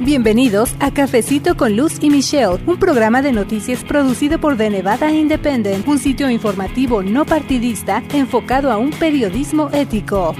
Bienvenidos a Cafecito con Luz y Michelle, un programa de noticias producido por The Nevada Independent, un sitio informativo no partidista enfocado a un periodismo ético.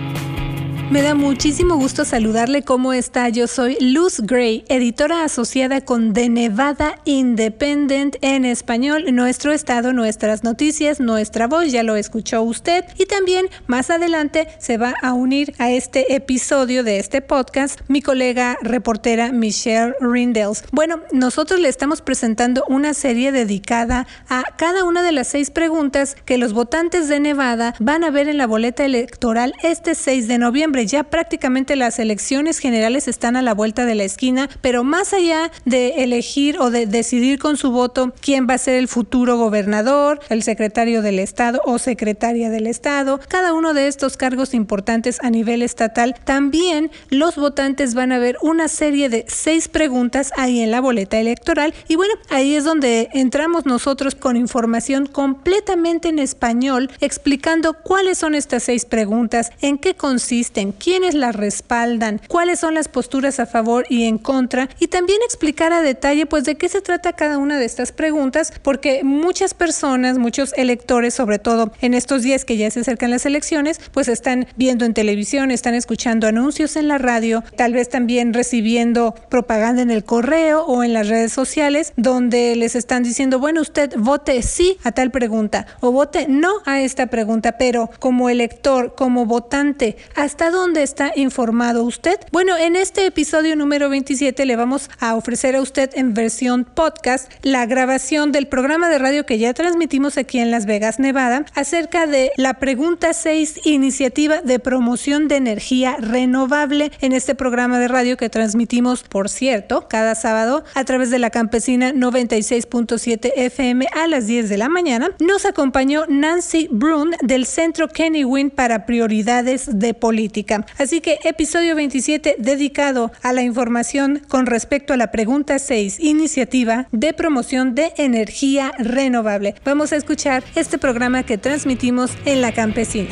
Me da muchísimo gusto saludarle. ¿Cómo está? Yo soy Luz Gray, editora asociada con The Nevada Independent en español, nuestro estado, nuestras noticias, nuestra voz, ya lo escuchó usted. Y también más adelante se va a unir a este episodio de este podcast mi colega reportera Michelle Rindels. Bueno, nosotros le estamos presentando una serie dedicada a cada una de las seis preguntas que los votantes de Nevada van a ver en la boleta electoral este 6 de noviembre ya prácticamente las elecciones generales están a la vuelta de la esquina, pero más allá de elegir o de decidir con su voto quién va a ser el futuro gobernador, el secretario del Estado o secretaria del Estado, cada uno de estos cargos importantes a nivel estatal, también los votantes van a ver una serie de seis preguntas ahí en la boleta electoral. Y bueno, ahí es donde entramos nosotros con información completamente en español explicando cuáles son estas seis preguntas, en qué consisten, quiénes las respaldan, cuáles son las posturas a favor y en contra y también explicar a detalle pues de qué se trata cada una de estas preguntas porque muchas personas, muchos electores, sobre todo en estos días que ya se acercan las elecciones, pues están viendo en televisión, están escuchando anuncios en la radio, tal vez también recibiendo propaganda en el correo o en las redes sociales donde les están diciendo, bueno, usted vote sí a tal pregunta o vote no a esta pregunta, pero como elector, como votante, ¿hasta dónde está informado usted? Bueno, en este episodio número 27 le vamos a ofrecer a usted en versión podcast la grabación del programa de radio que ya transmitimos aquí en Las Vegas, Nevada, acerca de la pregunta 6, iniciativa de promoción de energía renovable en este programa de radio que transmitimos, por cierto, cada sábado a través de la campesina 96.7 FM a las 10 de la mañana. Nos acompañó Nancy Brun del Centro Kenny Wynn para Prioridades de Política. Así que episodio 27 dedicado a la información con respecto a la pregunta 6, iniciativa de promoción de energía renovable. Vamos a escuchar este programa que transmitimos en la campesina.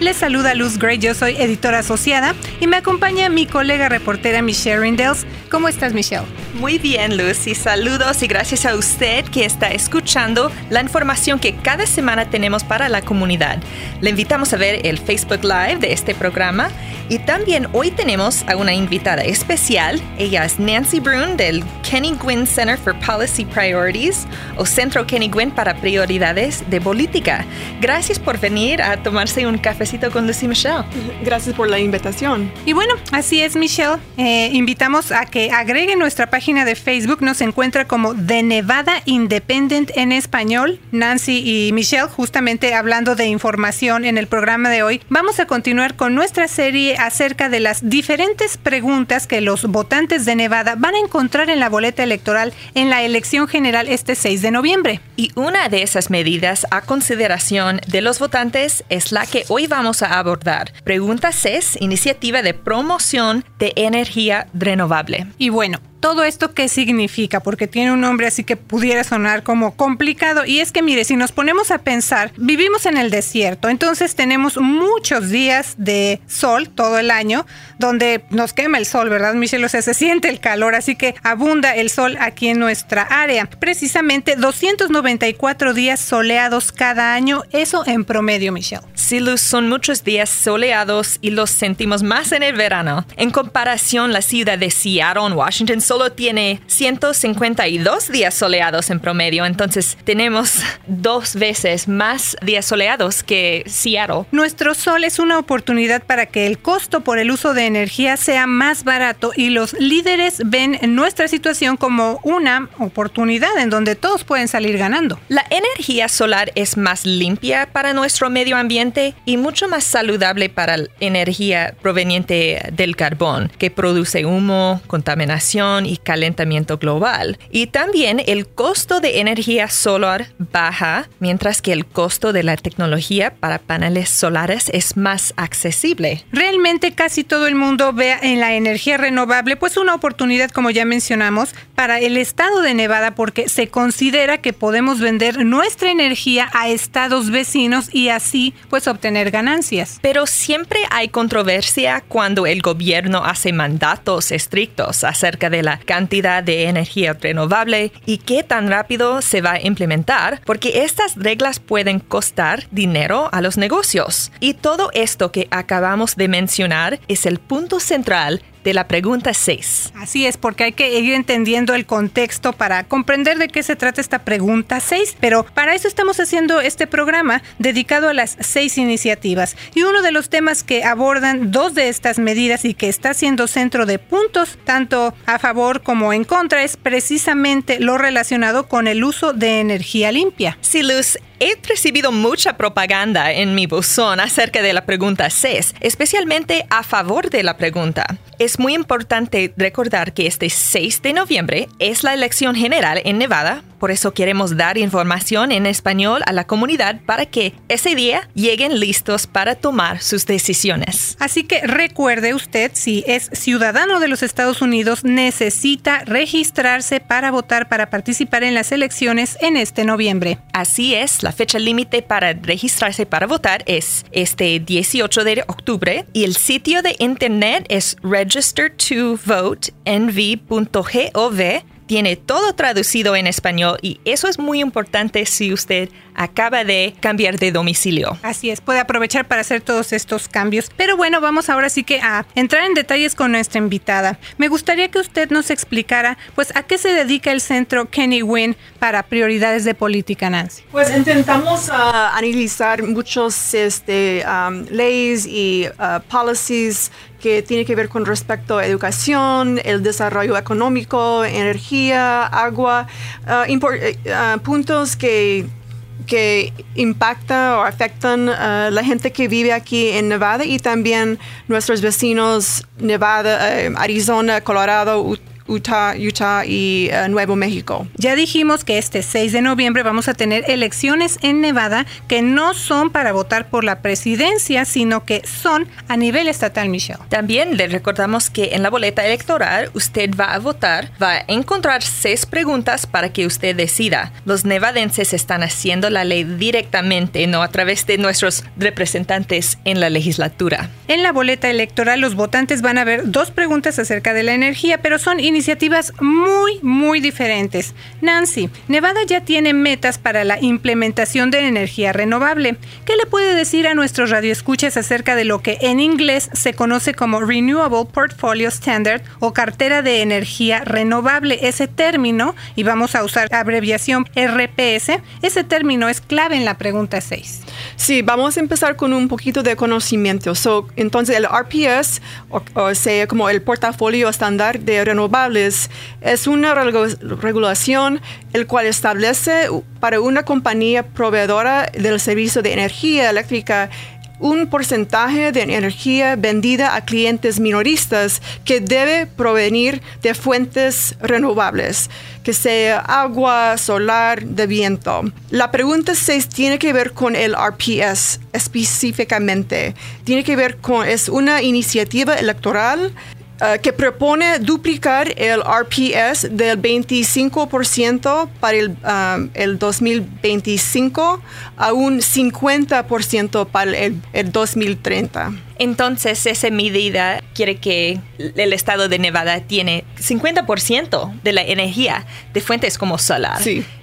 Les saluda Luz Gray, yo soy editora asociada y me acompaña mi colega reportera Michelle Rindels. ¿Cómo estás, Michelle? Muy bien, Luz, y saludos y gracias a usted que está escuchando la información que cada semana tenemos para la comunidad. Le invitamos a ver el Facebook Live de este programa y también hoy tenemos a una invitada especial. Ella es Nancy Brun del Kenny Gwynn Center for Policy Priorities o Centro Kenny Gwynn para Prioridades de Política. Gracias por venir a tomarse un café con Lucy Michelle. Gracias por la invitación. Y bueno, así es, Michelle. Eh, invitamos a que agregue nuestra página de Facebook. Nos encuentra como The Nevada Independent en español. Nancy y Michelle, justamente hablando de información en el programa de hoy. Vamos a continuar con nuestra serie acerca de las diferentes preguntas que los votantes de Nevada van a encontrar en la boleta electoral en la elección general este 6 de noviembre. Y una de esas medidas a consideración de los votantes es la que hoy vamos a abordar. Pregunta 6, iniciativa de promoción de energía renovable. Y bueno, todo esto qué significa, porque tiene un nombre así que pudiera sonar como complicado. Y es que mire, si nos ponemos a pensar, vivimos en el desierto, entonces tenemos muchos días de sol todo el año, donde nos quema el sol, ¿verdad, Michelle? O sea, se siente el calor, así que abunda el sol aquí en nuestra área. Precisamente 294 días soleados cada año, eso en promedio, Michelle. Sí, Luz, son muchos días soleados y los sentimos más en el verano. En comparación, la ciudad de Seattle, Washington, solo tiene 152 días soleados en promedio, entonces tenemos dos veces más días soleados que Seattle. Nuestro sol es una oportunidad para que el costo por el uso de energía sea más barato y los líderes ven nuestra situación como una oportunidad en donde todos pueden salir ganando. La energía solar es más limpia para nuestro medio ambiente y mucho más saludable para la energía proveniente del carbón, que produce humo, contaminación, y calentamiento global. Y también el costo de energía solar baja, mientras que el costo de la tecnología para paneles solares es más accesible. Realmente casi todo el mundo ve en la energía renovable pues una oportunidad, como ya mencionamos, para el estado de Nevada porque se considera que podemos vender nuestra energía a estados vecinos y así pues obtener ganancias. Pero siempre hay controversia cuando el gobierno hace mandatos estrictos acerca de la cantidad de energía renovable y qué tan rápido se va a implementar, porque estas reglas pueden costar dinero a los negocios. Y todo esto que acabamos de mencionar es el punto central de la pregunta 6. Así es, porque hay que ir entendiendo el contexto para comprender de qué se trata esta pregunta 6, pero para eso estamos haciendo este programa dedicado a las seis iniciativas. Y uno de los temas que abordan dos de estas medidas y que está siendo centro de puntos, tanto a favor como en contra, es precisamente lo relacionado con el uso de energía limpia. Sí, Luz, He recibido mucha propaganda en mi buzón acerca de la pregunta 6, especialmente a favor de la pregunta. Es muy importante recordar que este 6 de noviembre es la elección general en Nevada, por eso queremos dar información en español a la comunidad para que ese día lleguen listos para tomar sus decisiones. Así que recuerde usted, si es ciudadano de los Estados Unidos, necesita registrarse para votar para participar en las elecciones en este noviembre. Así es, la fecha límite para registrarse para votar es este 18 de octubre y el sitio de internet es registertovoteenv.gov tiene todo traducido en español y eso es muy importante si usted acaba de cambiar de domicilio. Así es, puede aprovechar para hacer todos estos cambios. Pero bueno, vamos ahora sí que a entrar en detalles con nuestra invitada. Me gustaría que usted nos explicara, pues, a qué se dedica el centro Kenny Wynn para prioridades de política, Nancy. Pues intentamos uh, analizar muchos este, um, leyes y uh, policies que tiene que ver con respecto a educación, el desarrollo económico, energía, agua, uh, puntos que que impacta o afectan a la gente que vive aquí en Nevada y también nuestros vecinos Nevada, eh, Arizona, Colorado, Utah y eh, Nuevo México. Ya dijimos que este 6 de noviembre vamos a tener elecciones en Nevada que no son para votar por la presidencia, sino que son a nivel estatal, Michelle. También le recordamos que en la boleta electoral usted va a votar, va a encontrar seis preguntas para que usted decida. Los nevadenses están haciendo la ley directamente, no a través de nuestros representantes en la legislatura. En la boleta electoral los votantes van a ver dos preguntas acerca de la energía, pero son iniciativas muy, muy diferentes. Nancy, Nevada ya tiene metas para la implementación de energía renovable. ¿Qué le puede decir a nuestros radioescuchas acerca de lo que en inglés se conoce como Renewable Portfolio Standard o cartera de energía renovable? Ese término, y vamos a usar abreviación RPS, ese término es clave en la pregunta 6. Sí, vamos a empezar con un poquito de conocimiento. entonces, el RPS, o sea, como el portafolio estándar de renovables, es una regulación el cual establece para una compañía proveedora del servicio de energía eléctrica un porcentaje de energía vendida a clientes minoristas que debe provenir de fuentes renovables, que sea agua, solar, de viento. La pregunta 6 tiene que ver con el RPS específicamente. Tiene que ver con, es una iniciativa electoral eh, que propone duplicar el RPS del 25% para el, um, el, 2025 a un 50% para el, el 2030. Entonces, esa medida quiere que el estado de Nevada tiene 50% de la energía de fuentes como solar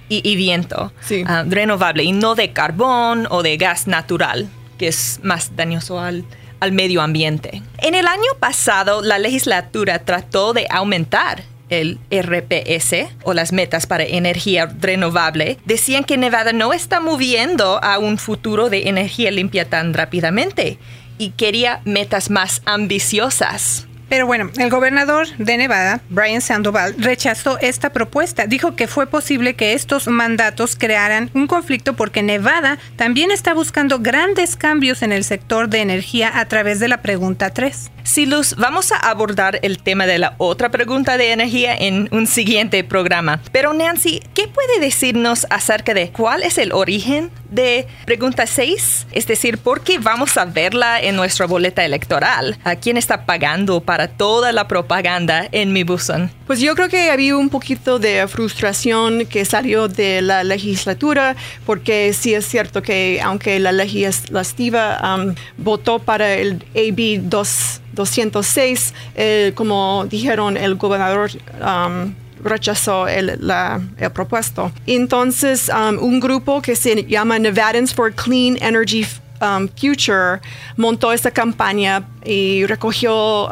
y, viento ah, renovable y no de carbón o de gas natural, que es más dañoso al al medio ambiente. En el año pasado, la legislatura trató de aumentar el RPS o las metas para energía renovable, decían que Nevada no está moviendo a un futuro de energía limpia tan rápidamente y quería metas más ambiciosas. Pero bueno, el gobernador de Nevada, Brian Sandoval, rechazó esta propuesta. Dijo que fue posible que estos mandatos crearan un conflicto porque Nevada también está buscando grandes cambios en el sector de energía a través de la pregunta 3. Sí, Luz, vamos a abordar el tema de la otra pregunta de energía en un siguiente programa. Pero Nancy, ¿qué puede decirnos acerca de cuál es el origen de pregunta 6? Es decir, ¿por qué vamos a verla en nuestra boleta electoral? ¿A quién está pagando para toda la propaganda en mi buzón? Pues yo creo que había un poquito de frustración que salió de la legislatura, porque sí es cierto que aunque la legislativa um, votó para el AB 2 206, eh, como dijeron, el gobernador um, rechazó el, la, propuesto. Entonces, um, un grupo que se llama Nevadans for Clean Energy um, Future montó esta campaña y recogió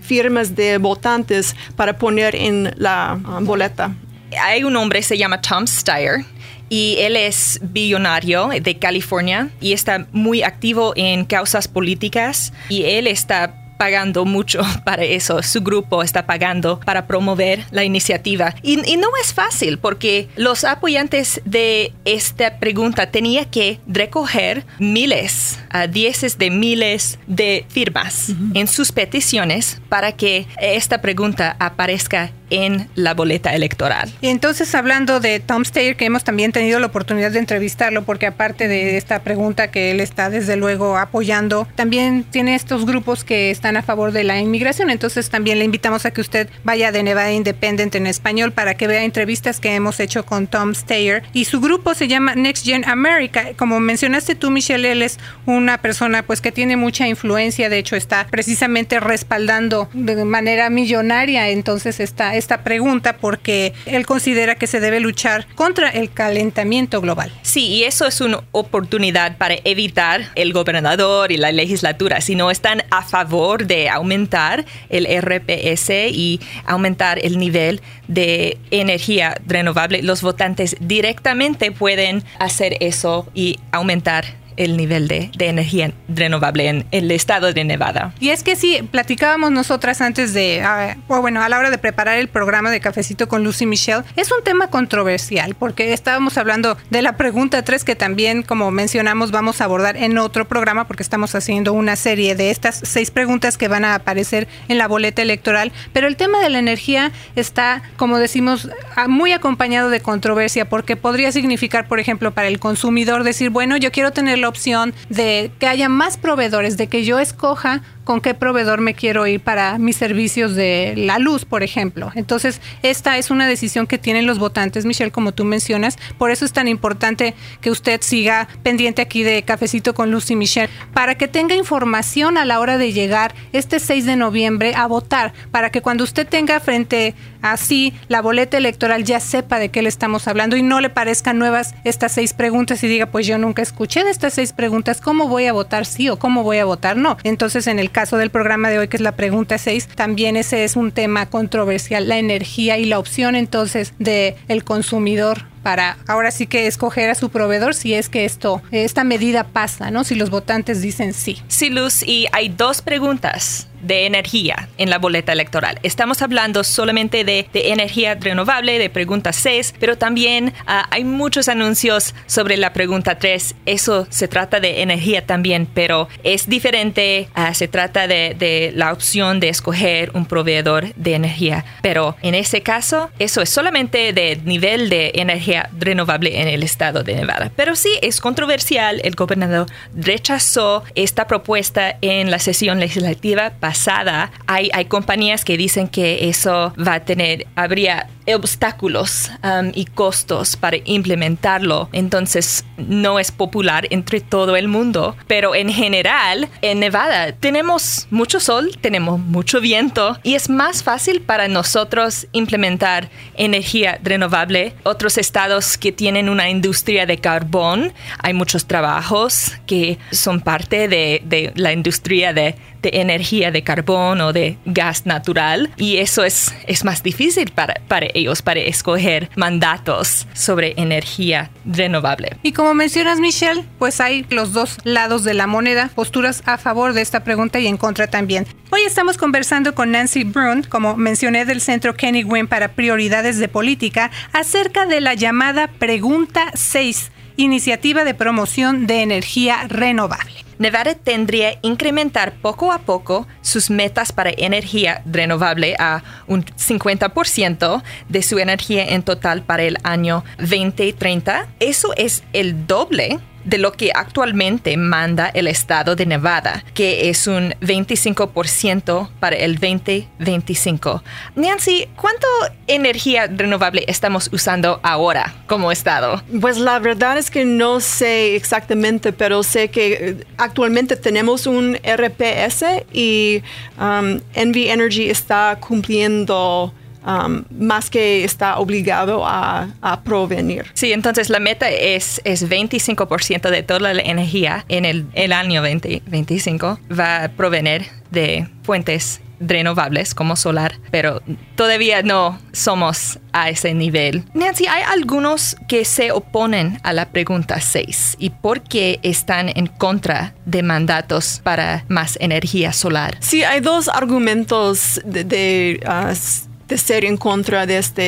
firmas de votantes para poner en la boleta. Hay un hombre, se llama Tom Steyer y él es billonario de California y está muy activo en causas políticas y él está pagando mucho para eso, su grupo está pagando para promover la iniciativa. Y, no es fácil porque los apoyantes de esta pregunta tenían que recoger miles, a dieces de miles de firmas en sus peticiones para que esta pregunta aparezca en la boleta electoral. Y entonces hablando de Tom Steyer, que hemos también tenido la oportunidad de entrevistarlo, porque aparte de esta pregunta que él está desde luego apoyando, también tiene estos grupos que están a favor de la inmigración. Entonces también le invitamos a que usted vaya de Nevada Independent en español para que vea entrevistas que hemos hecho con Tom Steyer. Y su grupo se llama Next Gen America. Como mencionaste tú, Michelle, él es una persona pues que tiene mucha influencia. De hecho, está precisamente respaldando de manera millonaria entonces está esta pregunta porque él considera que se debe luchar contra el calentamiento global. Sí, y eso es una oportunidad para evitar el gobernador y la legislatura, si no están a favor de aumentar el RPS y aumentar el nivel de energía renovable, los votantes directamente pueden hacer eso y aumentar el nivel de, energía renovable en el estado de Nevada. Y es que sí, platicábamos nosotras antes de, ah, o bueno, a la hora de preparar el programa de Cafecito con Lucy Michelle, es un tema controversial porque estábamos hablando de la pregunta 3 que también, como mencionamos, vamos a abordar en otro programa porque estamos haciendo una serie de estas seis preguntas que van a aparecer en la boleta electoral, pero el tema de la energía está, como decimos, muy acompañado de controversia porque podría significar, por ejemplo, para el consumidor decir, bueno, yo quiero tenerlo opción de que haya más proveedores, de que yo escoja con qué proveedor me quiero ir para mis servicios de la luz, por ejemplo. Entonces, esta es una decisión que tienen los votantes, Michelle, como tú mencionas. Por eso es tan importante que usted siga pendiente aquí de Cafecito con Luz y Michelle, para que tenga información a la hora de llegar este 6 de noviembre a votar, para que cuando usted tenga frente así la boleta electoral ya sepa de qué le estamos hablando y no le parezcan nuevas estas seis preguntas y diga, pues yo nunca escuché de estas seis preguntas, ¿cómo voy a votar sí o cómo voy a votar no? Entonces, en el caso del programa de hoy, que es la pregunta 6, también ese es un tema controversial, la energía y la opción entonces del el consumidor para ahora sí que escoger a su proveedor si es que esto, esta medida pasa, ¿no? Si los votantes dicen sí. Sí, Luz, y hay dos preguntas de energía en la boleta electoral. Estamos hablando solamente de, energía renovable, de pregunta 6, pero también ah, hay muchos anuncios sobre la pregunta 3. Eso se trata de energía también, pero es diferente. Ah, se trata de, de, la opción de escoger un proveedor de energía. Pero en ese caso, eso es solamente de nivel de energía renovable en el estado de Nevada. Pero sí es controversial. El gobernador rechazó esta propuesta en la sesión legislativa hay, hay compañías que dicen que eso va a tener, habría obstáculos um, y costos para implementarlo. Entonces no es popular entre todo el mundo. Pero en general, en Nevada tenemos mucho sol, tenemos mucho viento y es más fácil para nosotros implementar energía renovable. Otros estados que tienen una industria de carbón, hay muchos trabajos que son parte de, de la industria de, de, energía de carbón o de gas natural y eso es, es más difícil para, para ellos para escoger mandatos sobre energía renovable. Y como mencionas, Michelle, pues hay los dos lados de la moneda, posturas a favor de esta pregunta y en contra también. Hoy estamos conversando con Nancy Brun, como mencioné del Centro Kenny Wynn para Prioridades de Política, acerca de la llamada Pregunta 6, Iniciativa de Promoción de Energía Renovable. Nevada tendría incrementar poco a poco sus metas para energía renovable a un 50% de su energía en total para el año 2030. Eso es el doble de lo que actualmente manda el estado de Nevada, que es un 25% para el 2025. Nancy, ¿cuánto energía renovable estamos usando ahora como estado? Pues la verdad es que no sé exactamente, pero sé que eh, actualmente tenemos un RPS y um, Envy Energy está cumpliendo Um, más que está obligado a, provenir. Sí, entonces la meta es, es 25% de toda la energía en el, el año 2025 va a provenir de fuentes renovables como solar, pero todavía no somos a ese nivel. Nancy, hay algunos que se oponen a la pregunta 6 y por qué están en contra de mandatos para más energía solar. Sí, hay dos argumentos de, uh, de ser en contra de esta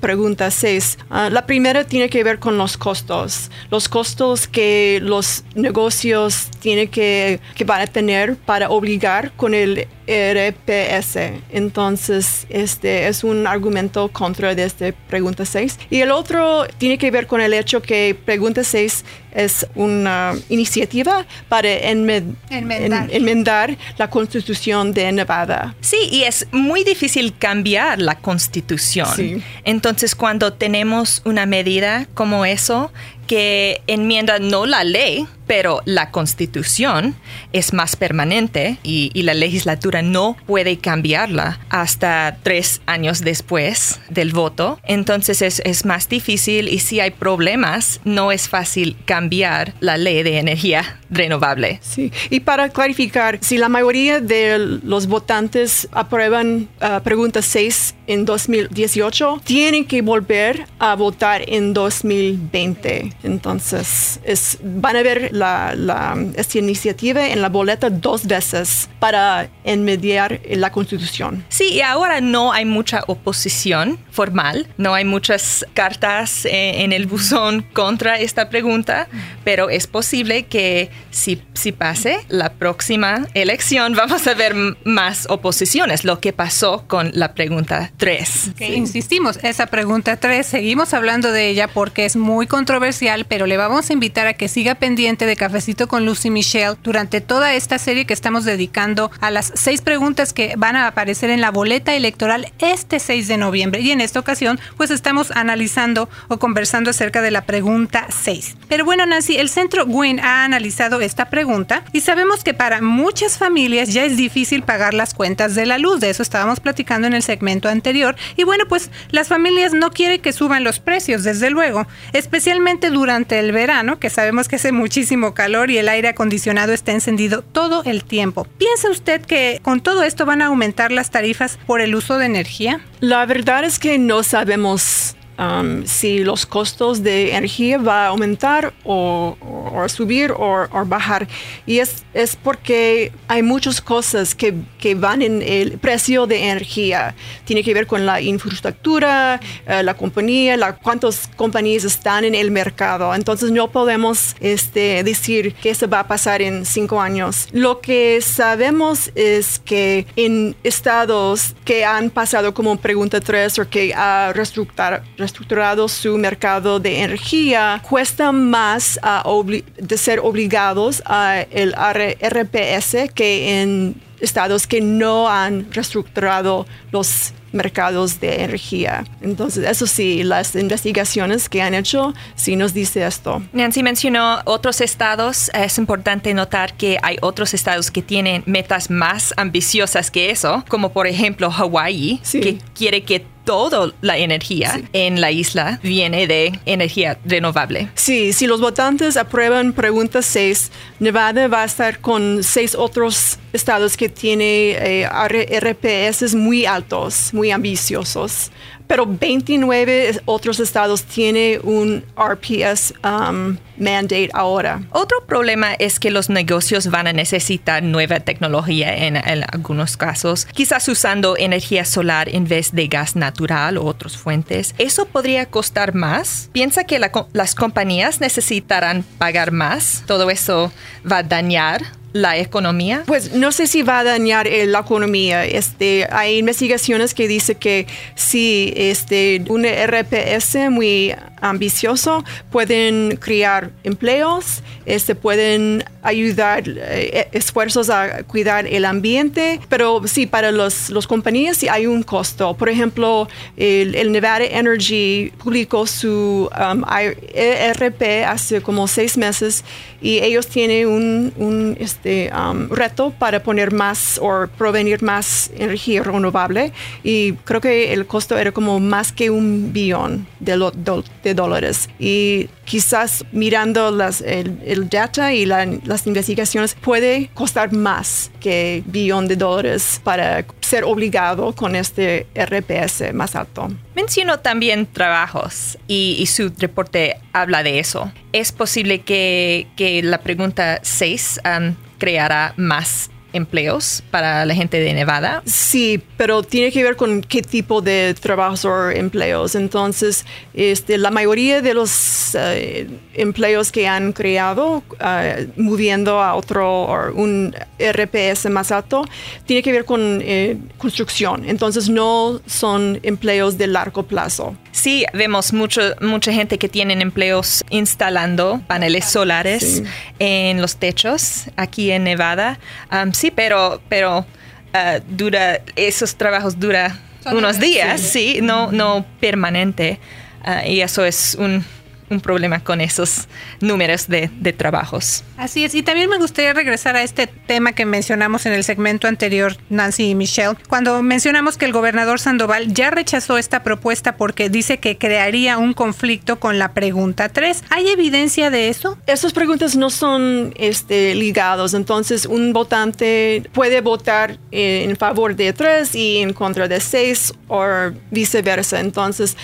pregunta 6. Ah, la primera tiene que ver con los costos. Los costos que los negocios tienen que, que van a tener para obligar con el RPS. Entonces, este es un argumento contra de esta pregunta 6. Y el otro tiene que ver con el hecho que pregunta 6 es una iniciativa para enmendar. la constitución de Nevada. Sí, y es muy difícil cambiar la constitución. Entonces, cuando tenemos una medida como eso, que enmienda no la ley, pero la constitución es más permanente y, la legislatura no puede cambiarla hasta tres años después del voto. Entonces es, más difícil y si hay problemas, no es fácil cambiar la ley de energía renovable. Sí, y para clarificar, si la mayoría de los votantes aprueban uh, pregunta 6 en 2018, tienen que volver a votar en 2020. Entonces, es, van a ver la, esta iniciativa en la boleta dos veces para enmediar la Constitución. Sí, y ahora no hay mucha oposición formal, no hay muchas cartas eh, en el buzón contra esta pregunta, pero es posible que si, si pase la próxima elección vamos a ver más oposiciones, lo que pasó con la pregunta 3. Insistimos, esa pregunta 3, seguimos hablando de ella porque es muy controversial, pero le vamos a invitar a que siga pendiente de Cafecito con Lucy Michelle durante toda esta serie que estamos dedicando a las seis preguntas que van a aparecer en la boleta electoral este 6 de noviembre. Y en esta ocasión, pues estamos analizando o conversando acerca de la pregunta 6. Pero bueno, Nancy, el Centro Gwyn ha analizado esta pregunta y sabemos que para muchas familias ya es difícil pagar las cuentas de la luz. De eso estábamos platicando en el segmento anterior. Y bueno, pues las familias no quieren que suban los precios, desde luego, especialmente durante el verano, que sabemos que hace muchísimo calor y el aire acondicionado está encendido todo el tiempo. ¿Piensa usted que con todo esto van a aumentar las tarifas por el uso de energía? La verdad es que no sabemos Um, si los costos de energía va a aumentar o, subir o, bajar. Y es, es porque hay muchas cosas que, que, van en el precio de energía. Tiene que ver con la infraestructura, eh, la compañía, la, cuántas compañías están en el mercado. Entonces no podemos este, decir que eso va a pasar en cinco años. Lo que sabemos es que en estados que han pasado como pregunta 3 o que ha reestructurado estructurado su mercado de energía, cuesta más de ser obligados a el RPS que en estados que no han reestructurado los mercados de energía. Entonces, eso sí, las investigaciones que han hecho sí nos dice esto. Nancy mencionó otros estados. Es importante notar que hay otros estados que tienen metas más ambiciosas que eso, como por ejemplo Hawaii, que quiere que toda la energía en la isla viene de energía renovable. Sí, si los votantes aprueban pregunta 6, Nevada va a estar con seis otros estados que tienen eh, RPS muy altos, muy ambiciosos pero 29 otros estados tienen un RPS um, mandate ahora. Otro problema es que los negocios van a necesitar nueva tecnología en, en, algunos casos, quizás usando energía solar en vez de gas natural o otras fuentes. ¿Eso podría costar más? ¿Piensa que la, las compañías necesitarán pagar más? ¿Todo eso va a dañar la economía? Pues no sé si va a dañar eh, la economía. Este, hay investigaciones que dicen que si este, un RPS muy ambicioso pueden crear empleos, este, pueden ayudar eh, esfuerzos a cuidar el ambiente, pero sí, para los, los compañías sí hay un costo. Por ejemplo, el, Nevada Energy publicó su um, ERP hace como seis meses y ellos tienen un, un este, um, reto para poner más o provenir más energía renovable y creo que el costo era como más que un billón de, de dólares. Y quizás mirando las, el, data y las investigaciones puede costar más que billón de dólares para ser obligado con este RPS más alto. Mencionó también trabajos y, su reporte habla de eso. ¿Es posible que, la pregunta 6 um, creará más empleos para la gente de Nevada? Sí, pero tiene que ver con qué tipo de trabajos o empleos. Entonces, este, la mayoría de los eh, empleos que han creado, uh, moviendo a otro o un RPS más alto, tiene que ver con eh, construcción. Entonces, no son empleos de largo plazo. Sí, vemos mucho, mucha gente que tienen empleos instalando paneles solares en los techos aquí en Nevada. Um, sí, pero, pero uh, dura, esos trabajos dura unos días, sí, no, no permanente. Uh, y eso es un, un problema con esos números de, de, trabajos. Así es, y también me gustaría regresar a este tema que mencionamos en el segmento anterior, Nancy y Michelle, cuando mencionamos que el gobernador Sandoval ya rechazó esta propuesta porque dice que crearía un conflicto con la pregunta 3. ¿Hay evidencia de eso? Esas preguntas no son este, ligados, entonces un votante puede votar en favor de 3 y en contra de 6 o viceversa. Entonces,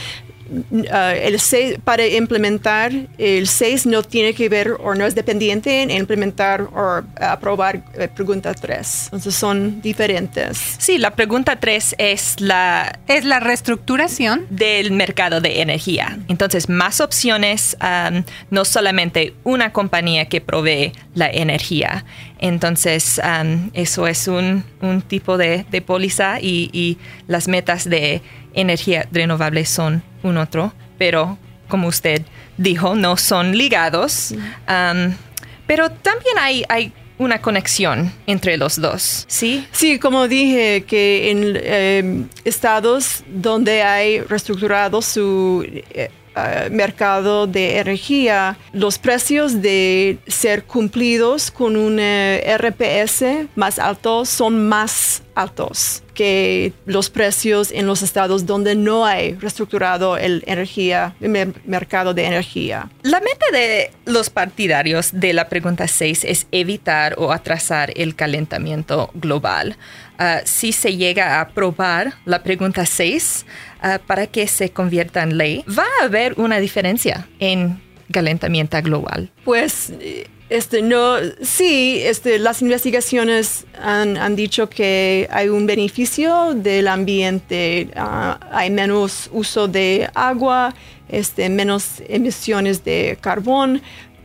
Uh, el 6, para implementar el 6 no tiene que ver o no es dependiente en implementar o aprobar eh, pregunta 3. Entonces son diferentes. Sí, la pregunta 3 es la... Es la reestructuración del mercado de energía. Entonces, más opciones, no solamente una compañía que provee la energía. Entonces, um, eso es un, un tipo de, de póliza y, y las metas de energía renovable son un otro, pero como usted dijo, no son ligados. pero también hay, hay una conexión entre los dos, ¿sí? Sí, como dije, que en em, estados donde hay reestructurado su eh, eh, mercado de energía, los precios de ser cumplidos con un eh, RPS más alto son más altos que los precios en los estados donde no hay reestructurado el energía, el mercado de energía. La meta de los partidarios de la pregunta 6 es evitar o atrasar el calentamiento global. Ah, si se llega a aprobar la pregunta 6 ah, para que se convierta en ley, va a haber una diferencia en calentamiento global. Pues este, no, sí, este, las investigaciones han, han, dicho que hay un beneficio del ambiente, ah, hay menos uso de agua, este, menos emisiones de carbón,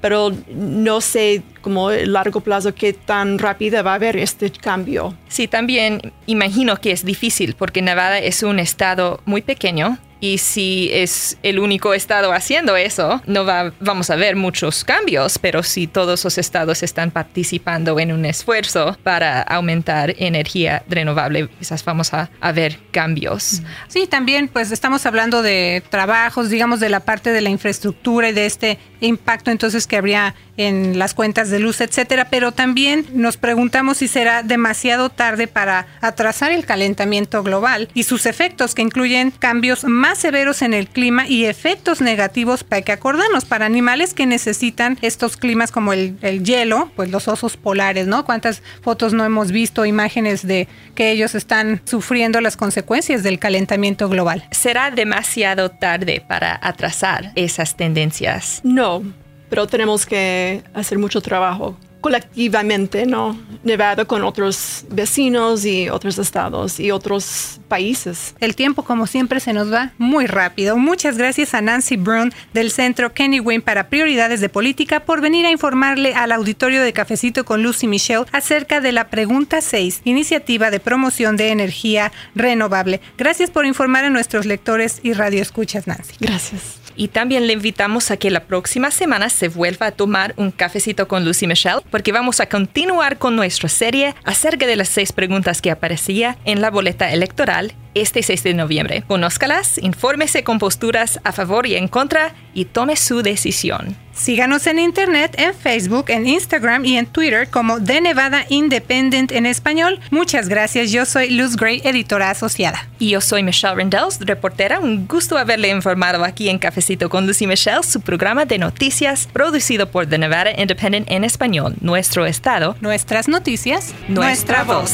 pero no sé como a largo plazo qué tan rápida va a haber este cambio. Sí, también imagino que es difícil porque Nevada es un estado muy pequeño y si es el único estado haciendo eso, no va, vamos a ver muchos cambios, pero si todos los estados están participando en un esfuerzo para aumentar energía renovable, quizás vamos a, a ver cambios. Sí, también pues estamos hablando de trabajos, digamos, de la parte de la infraestructura y de este impacto entonces que habría en las cuentas de luz, etcétera, pero también nos preguntamos si será demasiado tarde para atrasar el calentamiento global y sus efectos que incluyen cambios más más severos en el clima y efectos negativos para que acordarnos para animales que necesitan estos climas como el, el hielo, pues los osos polares, ¿no? ¿Cuántas fotos no hemos visto, imágenes de que ellos están sufriendo las consecuencias del calentamiento global? ¿Será demasiado tarde para atrasar esas tendencias? No, pero tenemos que hacer mucho trabajo colectivamente, ¿no? Nevada con otros vecinos y otros estados y otros países. El tiempo, como siempre, se nos va muy rápido. Muchas gracias a Nancy Brown del Centro Kenny Wayne para Prioridades de Política por venir a informarle al auditorio de Cafecito con Lucy Michelle acerca de la Pregunta 6, Iniciativa de Promoción de Energía Renovable. Gracias por informar a nuestros lectores y radioescuchas, Nancy. Gracias. Y también le invitamos a que la próxima semana se vuelva a tomar un cafecito con Lucy Michelle, porque vamos a continuar con nuestra serie acerca de las seis preguntas que aparecía en la boleta electoral este 6 de noviembre. Conózcalas, infórmese con posturas a favor y en contra y tome su decisión. Síganos en internet, en Facebook, en Instagram y en Twitter como The Nevada Independent en español. Muchas gracias. Yo soy Luz Gray, editora asociada. Y yo soy Michelle Rendells, reportera. Un gusto haberle informado aquí en Cafecito con Lucy Michelle, su programa de noticias producido por The Nevada Independent en español. Nuestro estado, nuestras noticias, nuestra, voz.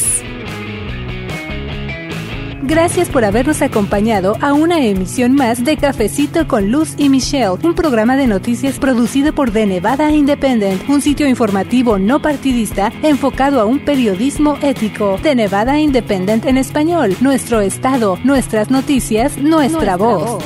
Gracias por habernos acompañado a una emisión más de Cafecito con Luz y Michelle, un programa de noticias producido por The Nevada Independent, un sitio informativo no partidista enfocado a un periodismo ético. The Nevada Independent en español, nuestro estado, nuestras noticias, nuestra, voz.